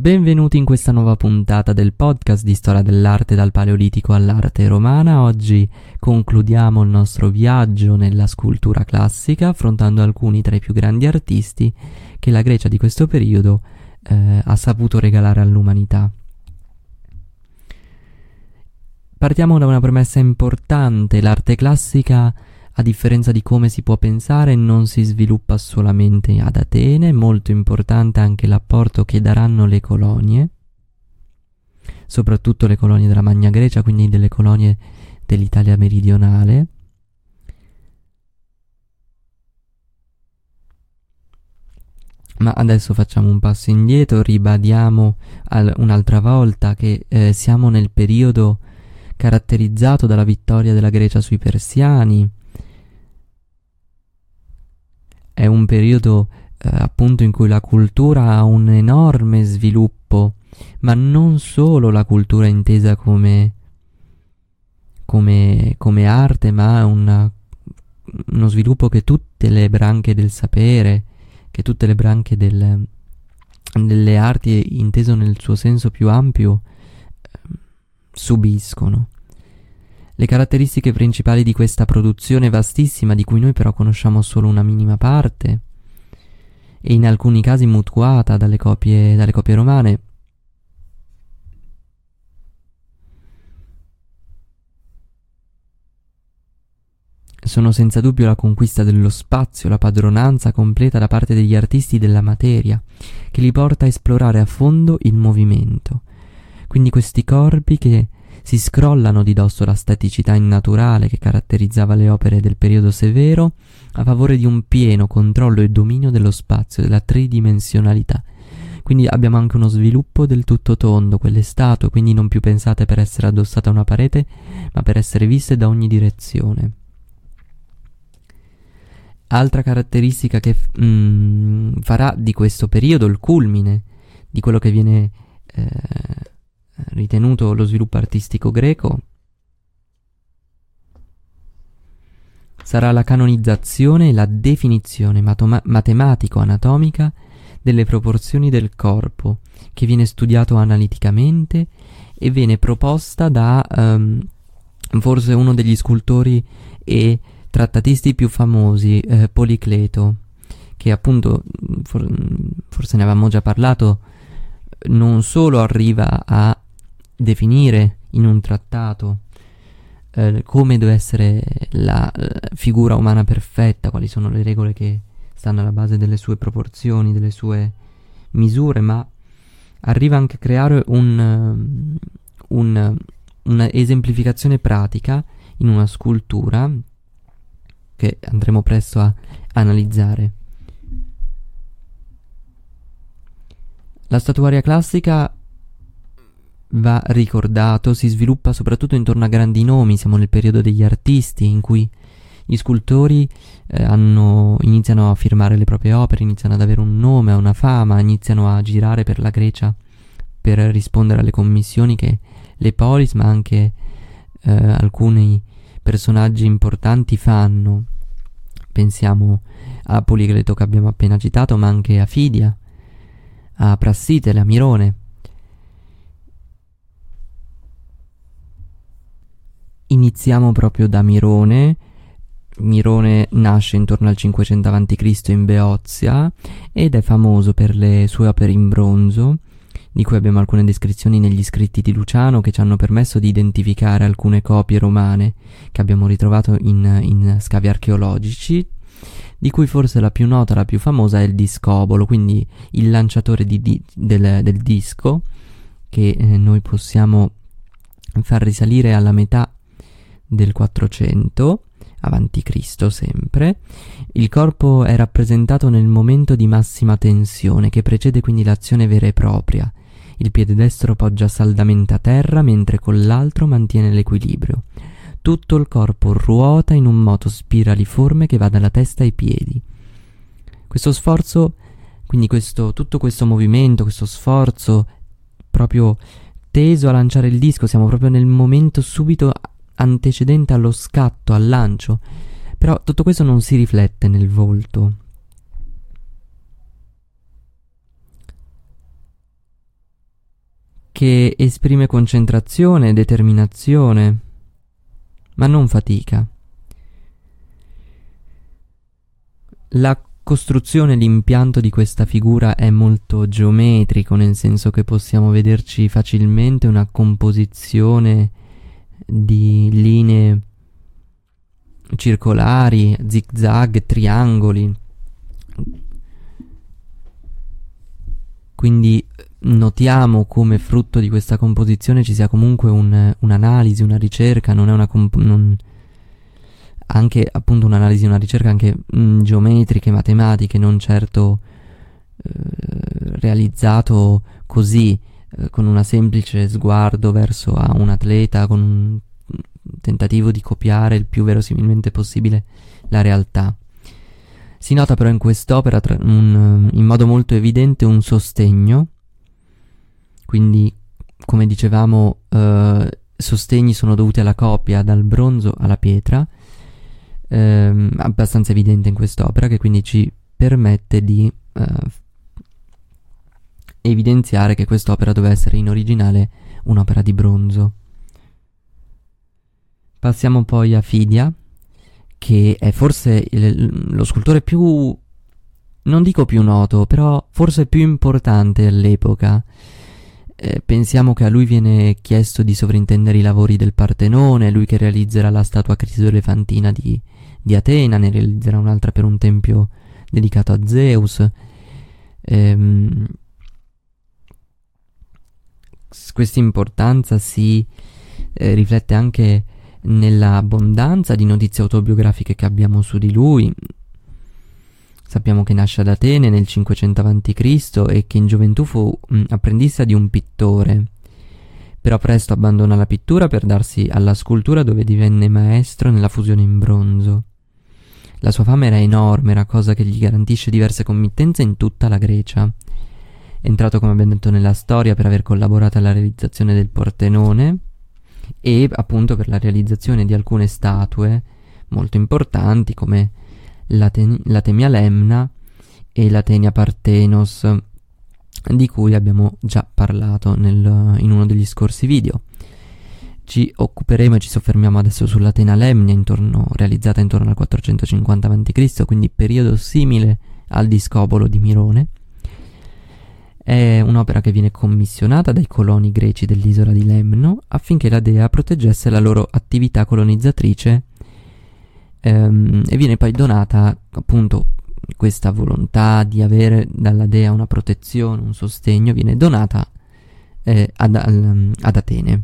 Benvenuti in questa nuova puntata del podcast di storia dell'arte dal Paleolitico all'arte romana. Oggi concludiamo il nostro viaggio nella scultura classica affrontando alcuni tra i più grandi artisti che la Grecia di questo periodo eh, ha saputo regalare all'umanità. Partiamo da una premessa importante, l'arte classica a differenza di come si può pensare, non si sviluppa solamente ad Atene, molto importante anche l'apporto che daranno le colonie, soprattutto le colonie della Magna Grecia, quindi delle colonie dell'Italia meridionale. Ma adesso facciamo un passo indietro, ribadiamo al- un'altra volta che eh, siamo nel periodo caratterizzato dalla vittoria della Grecia sui persiani, è un periodo eh, appunto in cui la cultura ha un enorme sviluppo, ma non solo la cultura intesa come, come, come arte, ma una, uno sviluppo che tutte le branche del sapere, che tutte le branche del, delle arti, inteso nel suo senso più ampio, eh, subiscono. Le caratteristiche principali di questa produzione vastissima, di cui noi però conosciamo solo una minima parte, e in alcuni casi mutuata dalle copie, dalle copie romane, sono senza dubbio la conquista dello spazio, la padronanza completa da parte degli artisti della materia, che li porta a esplorare a fondo il movimento. Quindi questi corpi che si scrollano di dosso la staticità innaturale che caratterizzava le opere del periodo severo a favore di un pieno controllo e dominio dello spazio, della tridimensionalità. Quindi abbiamo anche uno sviluppo del tutto tondo, quelle statue, quindi non più pensate per essere addossate a una parete, ma per essere viste da ogni direzione. Altra caratteristica che mm, farà di questo periodo il culmine di quello che viene eh, ritenuto lo sviluppo artistico greco sarà la canonizzazione e la definizione matematico-anatomica delle proporzioni del corpo, che viene studiato analiticamente e viene proposta da um, forse uno degli scultori e trattatisti più famosi, eh, Policleto, che appunto, for- forse ne avevamo già parlato, non solo arriva a definire in un trattato eh, come deve essere la, la figura umana perfetta, quali sono le regole che stanno alla base delle sue proporzioni, delle sue misure, ma arriva anche a creare un, un, una esemplificazione pratica in una scultura che andremo presto a analizzare. La statuaria classica va ricordato, si sviluppa soprattutto intorno a grandi nomi, siamo nel periodo degli artisti in cui gli scultori eh, hanno, iniziano a firmare le proprie opere, iniziano ad avere un nome, una fama, iniziano a girare per la Grecia per rispondere alle commissioni che le polis, ma anche eh, alcuni personaggi importanti fanno. Pensiamo a Policleto che abbiamo appena citato, ma anche a Fidia, a Prassitele, a Mirone. Iniziamo proprio da Mirone. Mirone nasce intorno al 500 a.C. in Beozia ed è famoso per le sue opere in bronzo, di cui abbiamo alcune descrizioni negli scritti di Luciano che ci hanno permesso di identificare alcune copie romane che abbiamo ritrovato in, in scavi archeologici, di cui forse la più nota, la più famosa è il discobolo, quindi il lanciatore di, di, del, del, disco che eh, noi possiamo far risalire alla metà del 400 avanti Cristo sempre, il corpo è rappresentato nel momento di massima tensione che precede quindi l'azione vera e propria. Il piede destro poggia saldamente a terra mentre con l'altro mantiene l'equilibrio. Tutto il corpo ruota in un moto spiraliforme che va dalla testa ai piedi. Questo sforzo, quindi questo, tutto questo movimento, questo sforzo proprio teso a lanciare il disco, siamo proprio nel momento subito antecedente allo scatto, al lancio, però tutto questo non si riflette nel volto. che esprime concentrazione, determinazione, ma non fatica. La costruzione, l'impianto di questa figura è molto geometrico, nel senso che possiamo vederci facilmente una composizione di linee circolari, zigzag, triangoli. Quindi notiamo come frutto di questa composizione ci sia comunque un, un'analisi, una ricerca, non è una comp- non, anche appunto un'analisi, una ricerca anche mh, mm, geometriche, matematiche, non certo eh, realizzato così, eh, con un semplice sguardo verso a un atleta, con un tentativo di copiare il più verosimilmente possibile la realtà. Si nota però in quest'opera tra, un, in modo molto evidente un sostegno, quindi come dicevamo eh, sostegni sono dovuti alla coppia dal bronzo alla pietra, ehm, abbastanza evidente in quest'opera che quindi ci permette di eh, evidenziare che quest'opera doveva essere in originale un'opera di bronzo. Passiamo poi a Fidia, che è forse il, lo scultore più, non dico più noto, però forse più importante all'epoca. Eh, pensiamo che a lui viene chiesto di sovrintendere i lavori del Partenone, lui che realizzerà la statua crisoelefantina di, di Atena, ne realizzerà un'altra per un tempio dedicato a Zeus. Ehm, questa importanza si eh, riflette anche nell'abbondanza di notizie autobiografiche che abbiamo su di lui. Sappiamo che nasce ad Atene nel 500 a.C. e che in gioventù fu mh, apprendista di un pittore. Però presto abbandona la pittura per darsi alla scultura dove divenne maestro nella fusione in bronzo. La sua fama era enorme, era cosa che gli garantisce diverse committenze in tutta la Grecia. Entrato, come abbiamo detto, nella storia per aver collaborato alla realizzazione del Portenone, e appunto per la realizzazione di alcune statue molto importanti come l'Atemia Lemna e l'Atenia Parthenos di cui abbiamo già parlato nel, in uno degli scorsi video. Ci occuperemo e ci soffermiamo adesso sull'Atena Lemnia intorno, realizzata intorno al 450 a.C., quindi periodo simile al discobolo di Mirone. Un'opera che viene commissionata dai coloni greci dell'isola di Lemno affinché la dea proteggesse la loro attività colonizzatrice ehm, e viene poi donata appunto questa volontà di avere dalla dea una protezione, un sostegno, viene donata eh, ad, ad, Atene,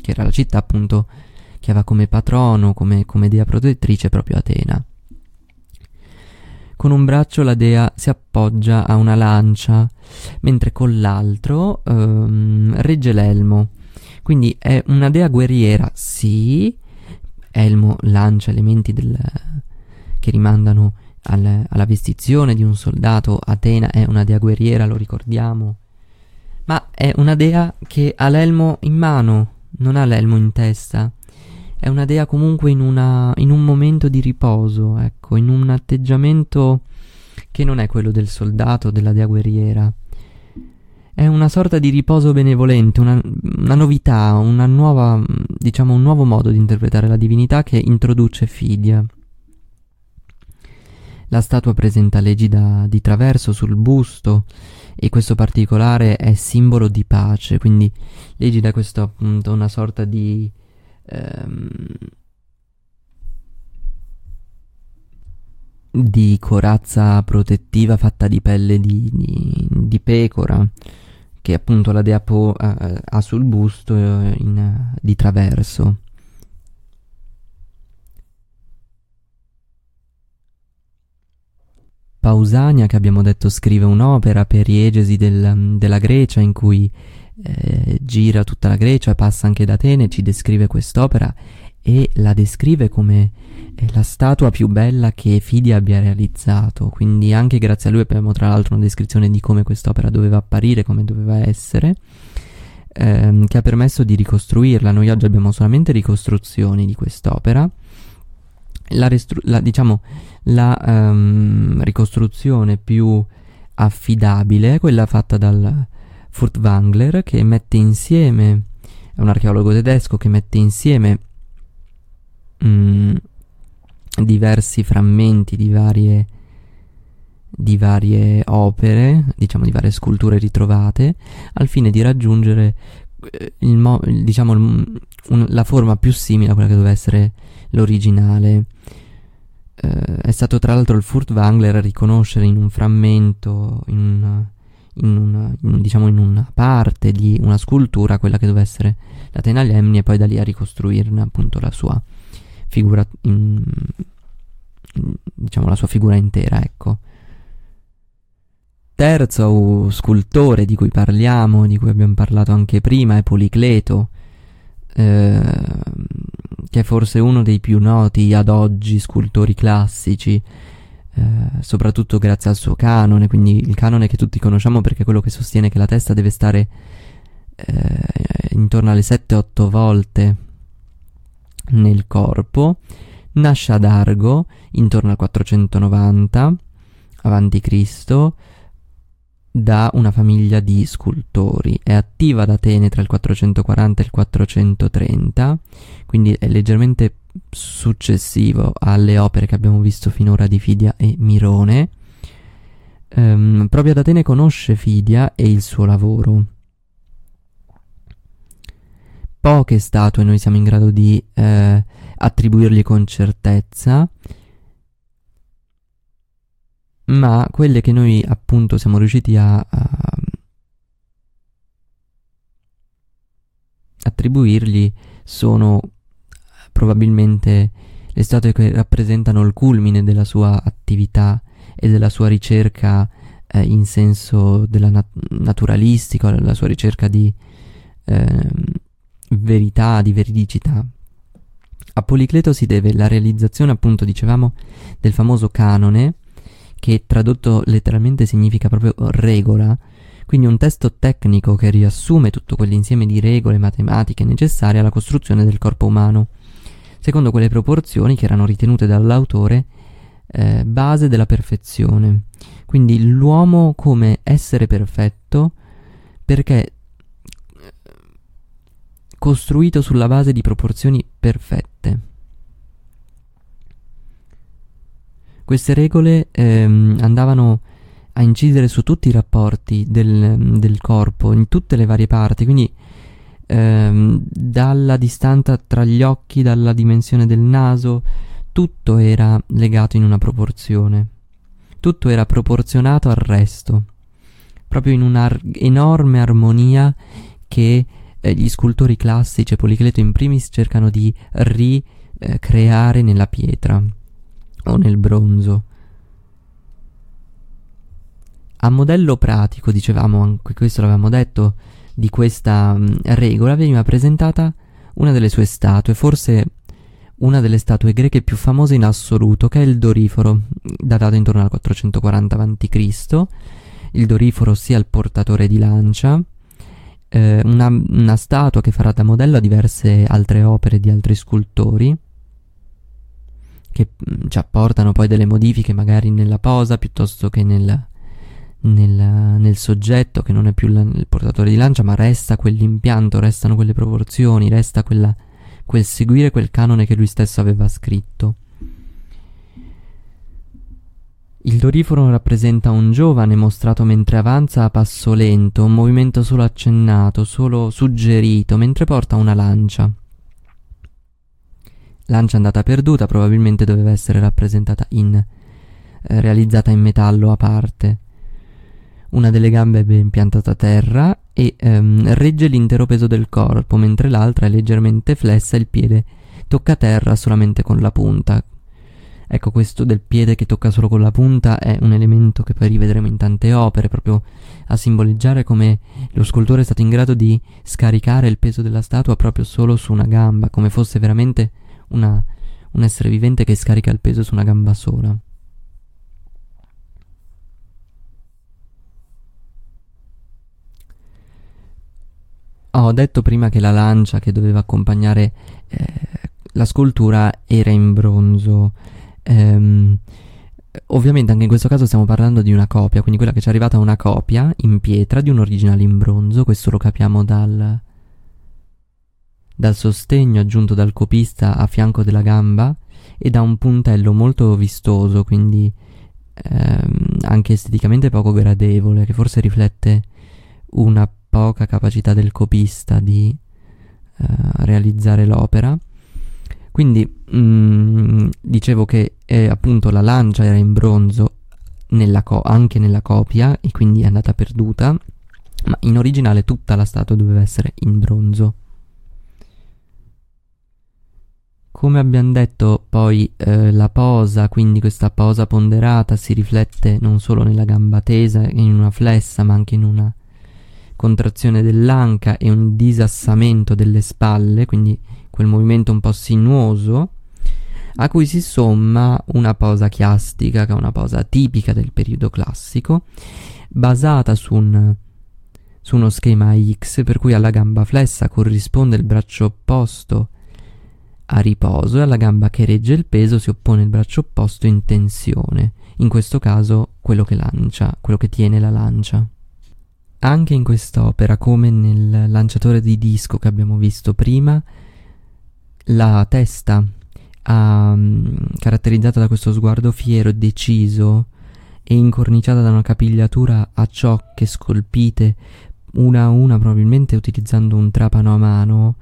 che era la città appunto che aveva come patrono, come, come dea protettrice proprio Atena. Con un braccio la dea si appoggia a una lancia, mentre con l'altro ehm, regge l'elmo. Quindi è una dea guerriera, sì, elmo lancia elementi del, che rimandano al, alla vestizione di un soldato, Atena è una dea guerriera, lo ricordiamo, ma è una dea che ha l'elmo in mano, non ha l'elmo in testa è una dea comunque in, una, in un momento di riposo, ecco, in un atteggiamento che non è quello del soldato, della dea guerriera. È una sorta di riposo benevolente, una, una novità, una nuova, diciamo, un nuovo modo di interpretare la divinità che introduce Fidia. La statua presenta l'egida di traverso sul busto e questo particolare è simbolo di pace, quindi l'egida è questo appunto una sorta di ehm, di corazza protettiva fatta di pelle di, di, di pecora che appunto la dea Po eh, ha sul busto eh, in, di traverso. Pausania, che abbiamo detto scrive un'opera per iegesi del, della Grecia in cui eh, gira tutta la Grecia, passa anche da Atene, ci descrive quest'opera e la descrive come eh, la statua più bella che Fidia abbia realizzato. Quindi anche grazie a lui abbiamo tra l'altro una descrizione di come quest'opera doveva apparire, come doveva essere, ehm, che ha permesso di ricostruirla. Noi oggi abbiamo solamente ricostruzioni di quest'opera. La, restru- la, diciamo, la um, ricostruzione più affidabile quella fatta dal Furtwängler che mette insieme, è un archeologo tedesco che mette insieme mh, mm, diversi frammenti di varie, di varie opere, diciamo di varie sculture ritrovate, al fine di raggiungere eh, il mo- diciamo, un, la forma più simile a quella che doveva essere l'originale. Eh, è stato tra l'altro il Furtwängler a riconoscere in un frammento, in una, in una, diciamo in una parte di una scultura quella che doveva essere la Tena Lemni e poi da lì a ricostruirne appunto la sua figura, in, diciamo la sua figura intera, ecco. Terzo scultore di cui parliamo, di cui abbiamo parlato anche prima, è Policleto, eh, che è forse uno dei più noti ad oggi scultori classici, eh, soprattutto grazie al suo canone, quindi il canone che tutti conosciamo perché è quello che sostiene che la testa deve stare eh, intorno alle 7-8 volte nel corpo, nasce ad Argo intorno al 490 avanti Cristo da una famiglia di scultori. È attiva ad Atene tra il 440 e il 430, quindi è leggermente successivo alle opere che abbiamo visto finora di Fidia e Mirone. Um, proprio ad Atene conosce Fidia e il suo lavoro. Poche statue noi siamo in grado di eh, attribuirgli con certezza, ma quelle che noi appunto siamo riusciti a, a attribuirgli sono probabilmente le statue che rappresentano il culmine della sua attività e della sua ricerca eh, in senso nat- naturalistico, la sua ricerca di eh, verità, di veridicità. A Policleto si deve la realizzazione, appunto, dicevamo, del famoso canone, che tradotto letteralmente significa proprio regola, quindi un testo tecnico che riassume tutto quell'insieme di regole matematiche necessarie alla costruzione del corpo umano, secondo quelle proporzioni che erano ritenute dall'autore eh, base della perfezione. Quindi l'uomo come essere perfetto perché eh, costruito sulla base di proporzioni perfette. Queste regole ehm, andavano a incidere su tutti i rapporti del, del, corpo, in tutte le varie parti, quindi ehm, dalla distanza tra gli occhi, dalla dimensione del naso, tutto era legato in una proporzione, tutto era proporzionato al resto, proprio in un'enorme armonia che eh, gli scultori classici Policleto in primis cercano di ricreare nella pietra o nel bronzo. A modello pratico, dicevamo anche questo l'avevamo detto, di questa mm, regola veniva presentata una delle sue statue, forse una delle statue greche più famose in assoluto, che è il Doriforo, datato intorno al 440 a.C. Il Doriforo sia il portatore di lancia, eh, una, una statua che farà da modello a diverse altre opere di altri scultori che mm, ci apportano poi delle modifiche magari nella posa piuttosto che nel, nel, nel soggetto che non è più la, il portatore di lancia ma resta quell'impianto, restano quelle proporzioni, resta quella, quel seguire quel canone che lui stesso aveva scritto. Il doriforo rappresenta un giovane mostrato mentre avanza a passo lento, un movimento solo accennato, solo suggerito, mentre porta una lancia. Lancia andata perduta probabilmente doveva essere rappresentata in eh, realizzata in metallo a parte. Una delle gambe è ben piantata a terra e ehm, regge l'intero peso del corpo, mentre l'altra è leggermente flessa e il piede tocca terra solamente con la punta. Ecco, questo del piede che tocca solo con la punta è un elemento che poi rivedremo in tante opere, proprio a simboleggiare come lo scultore è stato in grado di scaricare il peso della statua proprio solo su una gamba, come fosse veramente una, un essere vivente che scarica il peso su una gamba sola. Ho detto prima che la lancia che doveva accompagnare eh, la scultura era in bronzo. Ehm, Ovviamente anche in questo caso stiamo parlando di una copia, quindi quella che ci è arrivata è una copia in pietra di un originale in bronzo, questo lo capiamo dal, dal sostegno aggiunto dal copista a fianco della gamba e da un puntello molto vistoso, quindi ehm, anche esteticamente poco gradevole, che forse riflette una poca capacità del copista di eh, realizzare l'opera. Quindi mh, mm, dicevo che eh, appunto la lancia era in bronzo nella co- anche nella copia e quindi è andata perduta, ma in originale tutta la statua doveva essere in bronzo. Come abbiamo detto, poi eh, la posa, quindi questa posa ponderata, si riflette non solo nella gamba tesa, in una flessa, ma anche in una contrazione dell'anca e un disassamento delle spalle, quindi quel movimento un po' sinuoso, a cui si somma una posa chiastica, che è una posa tipica del periodo classico, basata su, un, su uno schema X, per cui alla gamba flessa corrisponde il braccio opposto a riposo e alla gamba che regge il peso si oppone il braccio opposto in tensione, in questo caso quello che lancia, quello che tiene la lancia. Anche in quest'opera, come nel lanciatore di disco che abbiamo visto prima, la testa um, caratterizzata da questo sguardo fiero, deciso e incorniciata da una capigliatura a ciocche scolpite una a una, probabilmente utilizzando un trapano a mano,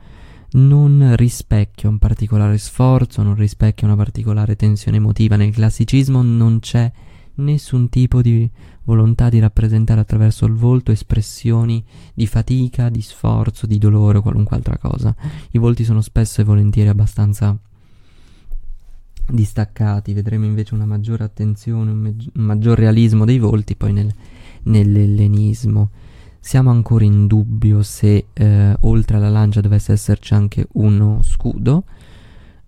non rispecchia un particolare sforzo, non rispecchia una particolare tensione emotiva. Nel classicismo non c'è nessun tipo di volontà di rappresentare attraverso il volto espressioni di fatica, di sforzo, di dolore o qualunque altra cosa. I volti sono spesso e volentieri abbastanza distaccati, vedremo invece una maggiore attenzione, un, me- un maggior realismo dei volti poi nel, nell'ellenismo. Siamo ancora in dubbio se eh, oltre alla lancia dovesse esserci anche uno scudo.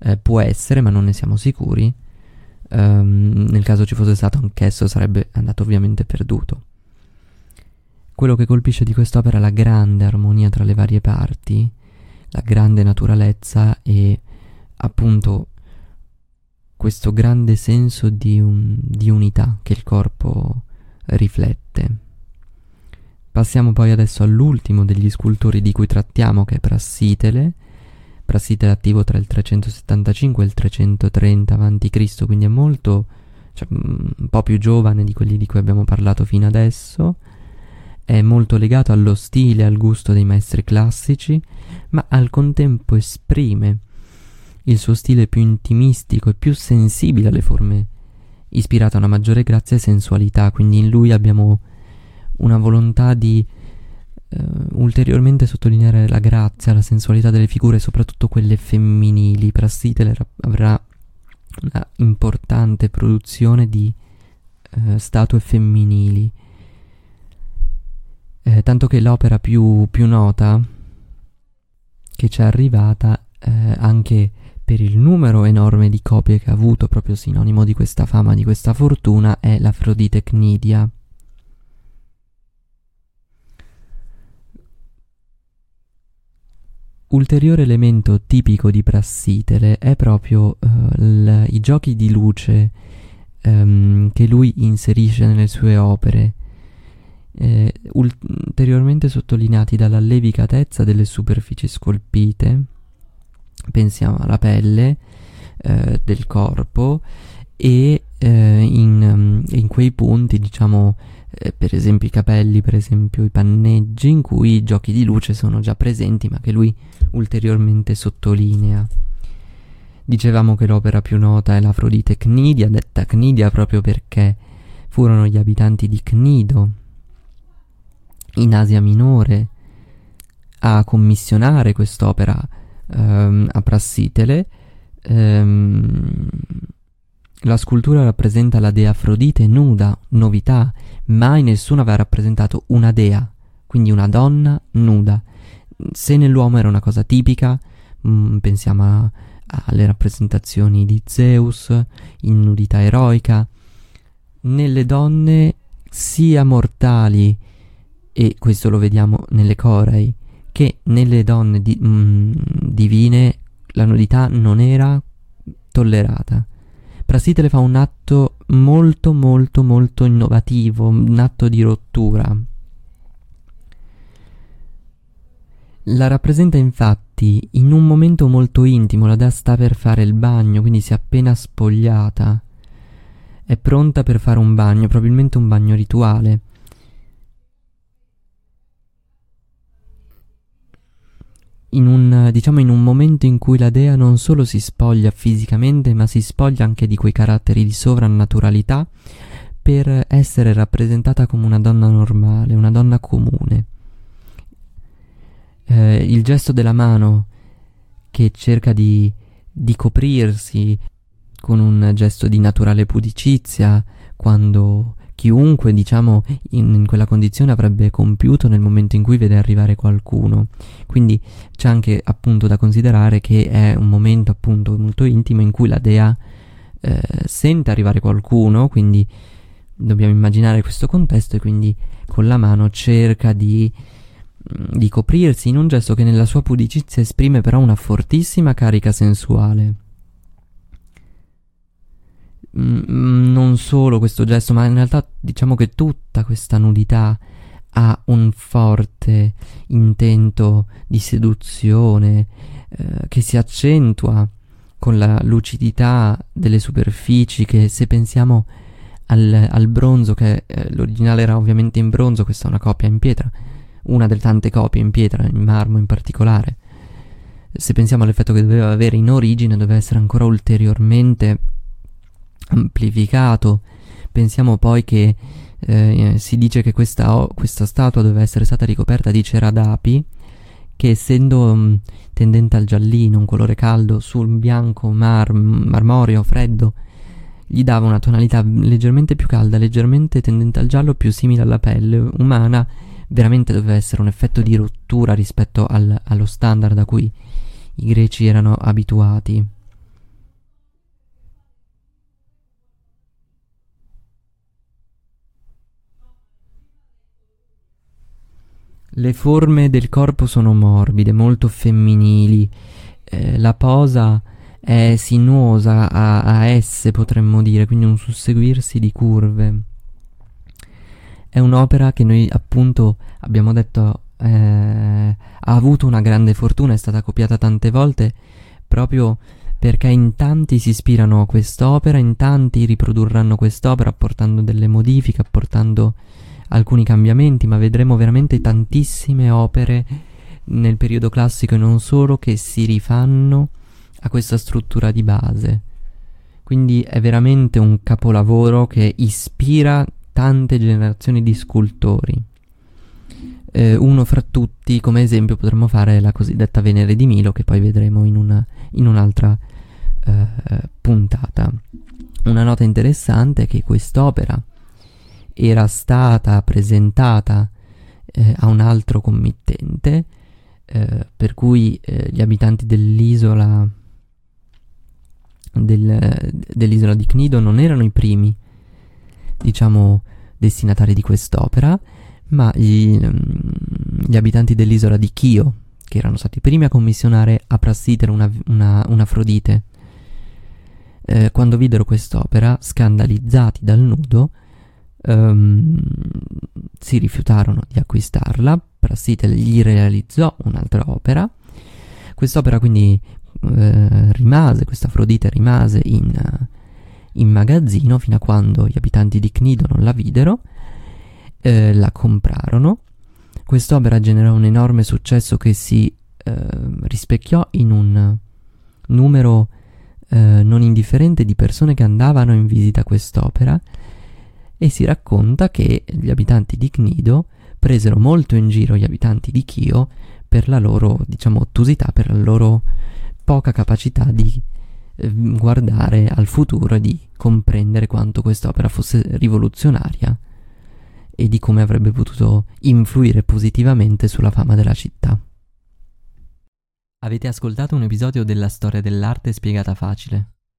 Eh, può essere, ma non ne siamo sicuri. Um, nel caso ci fosse stato anch'esso sarebbe andato ovviamente perduto. Quello che colpisce di quest'opera è la grande armonia tra le varie parti, la grande naturalezza e appunto questo grande senso di, un, di unità che il corpo riflette. Passiamo poi adesso all'ultimo degli scultori di cui trattiamo, che è Prassitele. Prassitele attivo tra il 375 e il 330 a.C., quindi è molto, cioè, mm, un po' più giovane di quelli di cui abbiamo parlato fino adesso. È molto legato allo stile e al gusto dei maestri classici, ma al contempo esprime il suo stile più intimistico e più sensibile alle forme, ispirato a una maggiore grazia e sensualità, quindi in lui abbiamo una volontà di eh, ulteriormente sottolineare la grazia, la sensualità delle figure, soprattutto quelle femminili. Prassitele avrà una importante produzione di eh, statue femminili. Eh, tanto che l'opera più, più, nota che ci è arrivata eh, anche per il numero enorme di copie che ha avuto, proprio sinonimo di questa fama, di questa fortuna, è l'Afrodite Cnidia. Ulteriore elemento tipico di Prassitele è proprio uh, l- i giochi di luce um, che lui inserisce nelle sue opere, eh, ulteriormente sottolineati dalla levicatezza delle superfici scolpite, pensiamo alla pelle eh, del corpo e eh, in, in, quei punti, diciamo, eh, per esempio i capelli, per esempio i panneggi, in cui i giochi di luce sono già presenti, ma che lui ulteriormente sottolinea. Dicevamo che l'opera più nota è l'Afrodite Cnidia, detta Cnidia proprio perché furono gli abitanti di Cnido, in Asia Minore, a commissionare quest'opera ehm, a Prassitele. Ehm, la scultura rappresenta la dea Afrodite nuda, novità, mai nessuno aveva rappresentato una dea, quindi una donna nuda. Se nell'uomo era una cosa tipica, mh, mm, pensiamo a, alle rappresentazioni di Zeus in nudità eroica, nelle donne sia mortali, e questo lo vediamo nelle Corei, che nelle donne di, mh, mm, divine la nudità non era tollerata. Prassitele fa un atto molto molto molto innovativo, un atto di rottura. La rappresenta infatti in un momento molto intimo, la dea sta per fare il bagno, quindi si è appena spogliata, è pronta per fare un bagno, probabilmente un bagno rituale. Un, diciamo, in un momento in cui la dea non solo si spoglia fisicamente, ma si spoglia anche di quei caratteri di sovrannaturalità per essere rappresentata come una donna normale, una donna comune. Eh, il gesto della mano che cerca di, di coprirsi con un gesto di naturale pudicizia quando chiunque, diciamo, in, in, quella condizione avrebbe compiuto nel momento in cui vede arrivare qualcuno. Quindi c'è anche appunto da considerare che è un momento appunto molto intimo in cui la dea eh, sente arrivare qualcuno, quindi dobbiamo immaginare questo contesto e quindi con la mano cerca di, di coprirsi in un gesto che nella sua pudicizia esprime però una fortissima carica sensuale. Mm, non solo questo gesto, ma in realtà diciamo che tutta questa nudità ha un forte intento di seduzione eh, che si accentua con la lucidità delle superfici che se pensiamo al, al bronzo che eh, l'originale era ovviamente in bronzo questa è una copia in pietra una delle tante copie in pietra in marmo in particolare. Se pensiamo all'effetto che doveva avere in origine doveva essere ancora ulteriormente amplificato. Pensiamo poi che eh, si dice che questa, questa, statua doveva essere stata ricoperta di cera d'api, che essendo mm, tendente al giallino, un colore caldo, sul bianco mar- marmoreo, freddo, gli dava una tonalità leggermente più calda, leggermente tendente al giallo, più simile alla pelle umana. Veramente doveva essere un effetto di rottura rispetto al, allo standard a cui i greci erano abituati. Le forme del corpo sono morbide, molto femminili. Eh, la posa è sinuosa a, a S, potremmo dire, quindi un susseguirsi di curve. È un'opera che noi appunto abbiamo detto eh, ha avuto una grande fortuna, è stata copiata tante volte proprio perché in tanti si ispirano a quest'opera, in tanti riprodurranno quest'opera apportando delle modifiche, apportando alcuni cambiamenti, ma vedremo veramente tantissime opere nel periodo classico e non solo che si rifanno a questa struttura di base. Quindi è veramente un capolavoro che ispira tante generazioni di scultori. Eh, uno fra tutti, come esempio, potremmo fare la cosiddetta Venere di Milo, che poi vedremo in, una, in un'altra eh, puntata. Una nota interessante è che quest'opera era stata presentata eh, a un altro committente, eh, per cui eh, gli abitanti dell'isola, del, dell'isola di Cnido non erano i primi, diciamo, destinatari di quest'opera, ma gli, gli abitanti dell'isola di Chio, che erano stati i primi a commissionare a Prassiter una, una, un'Afrodite. Eh, quando videro quest'opera, scandalizzati dal nudo, um, si rifiutarono di acquistarla, Prassite gli realizzò un'altra opera, quest'opera quindi eh, rimase, questa Afrodite rimase in, in, magazzino fino a quando gli abitanti di Cnido non la videro, eh, la comprarono, quest'opera generò un enorme successo che si eh, rispecchiò in un numero eh, non indifferente di persone che andavano in visita a quest'opera e si racconta che gli abitanti di Cnido presero molto in giro gli abitanti di Chio per la loro, diciamo, ottusità, per la loro poca capacità di eh, guardare al futuro e di comprendere quanto quest'opera fosse rivoluzionaria e di come avrebbe potuto influire positivamente sulla fama della città. Avete ascoltato un episodio della storia dell'arte spiegata facile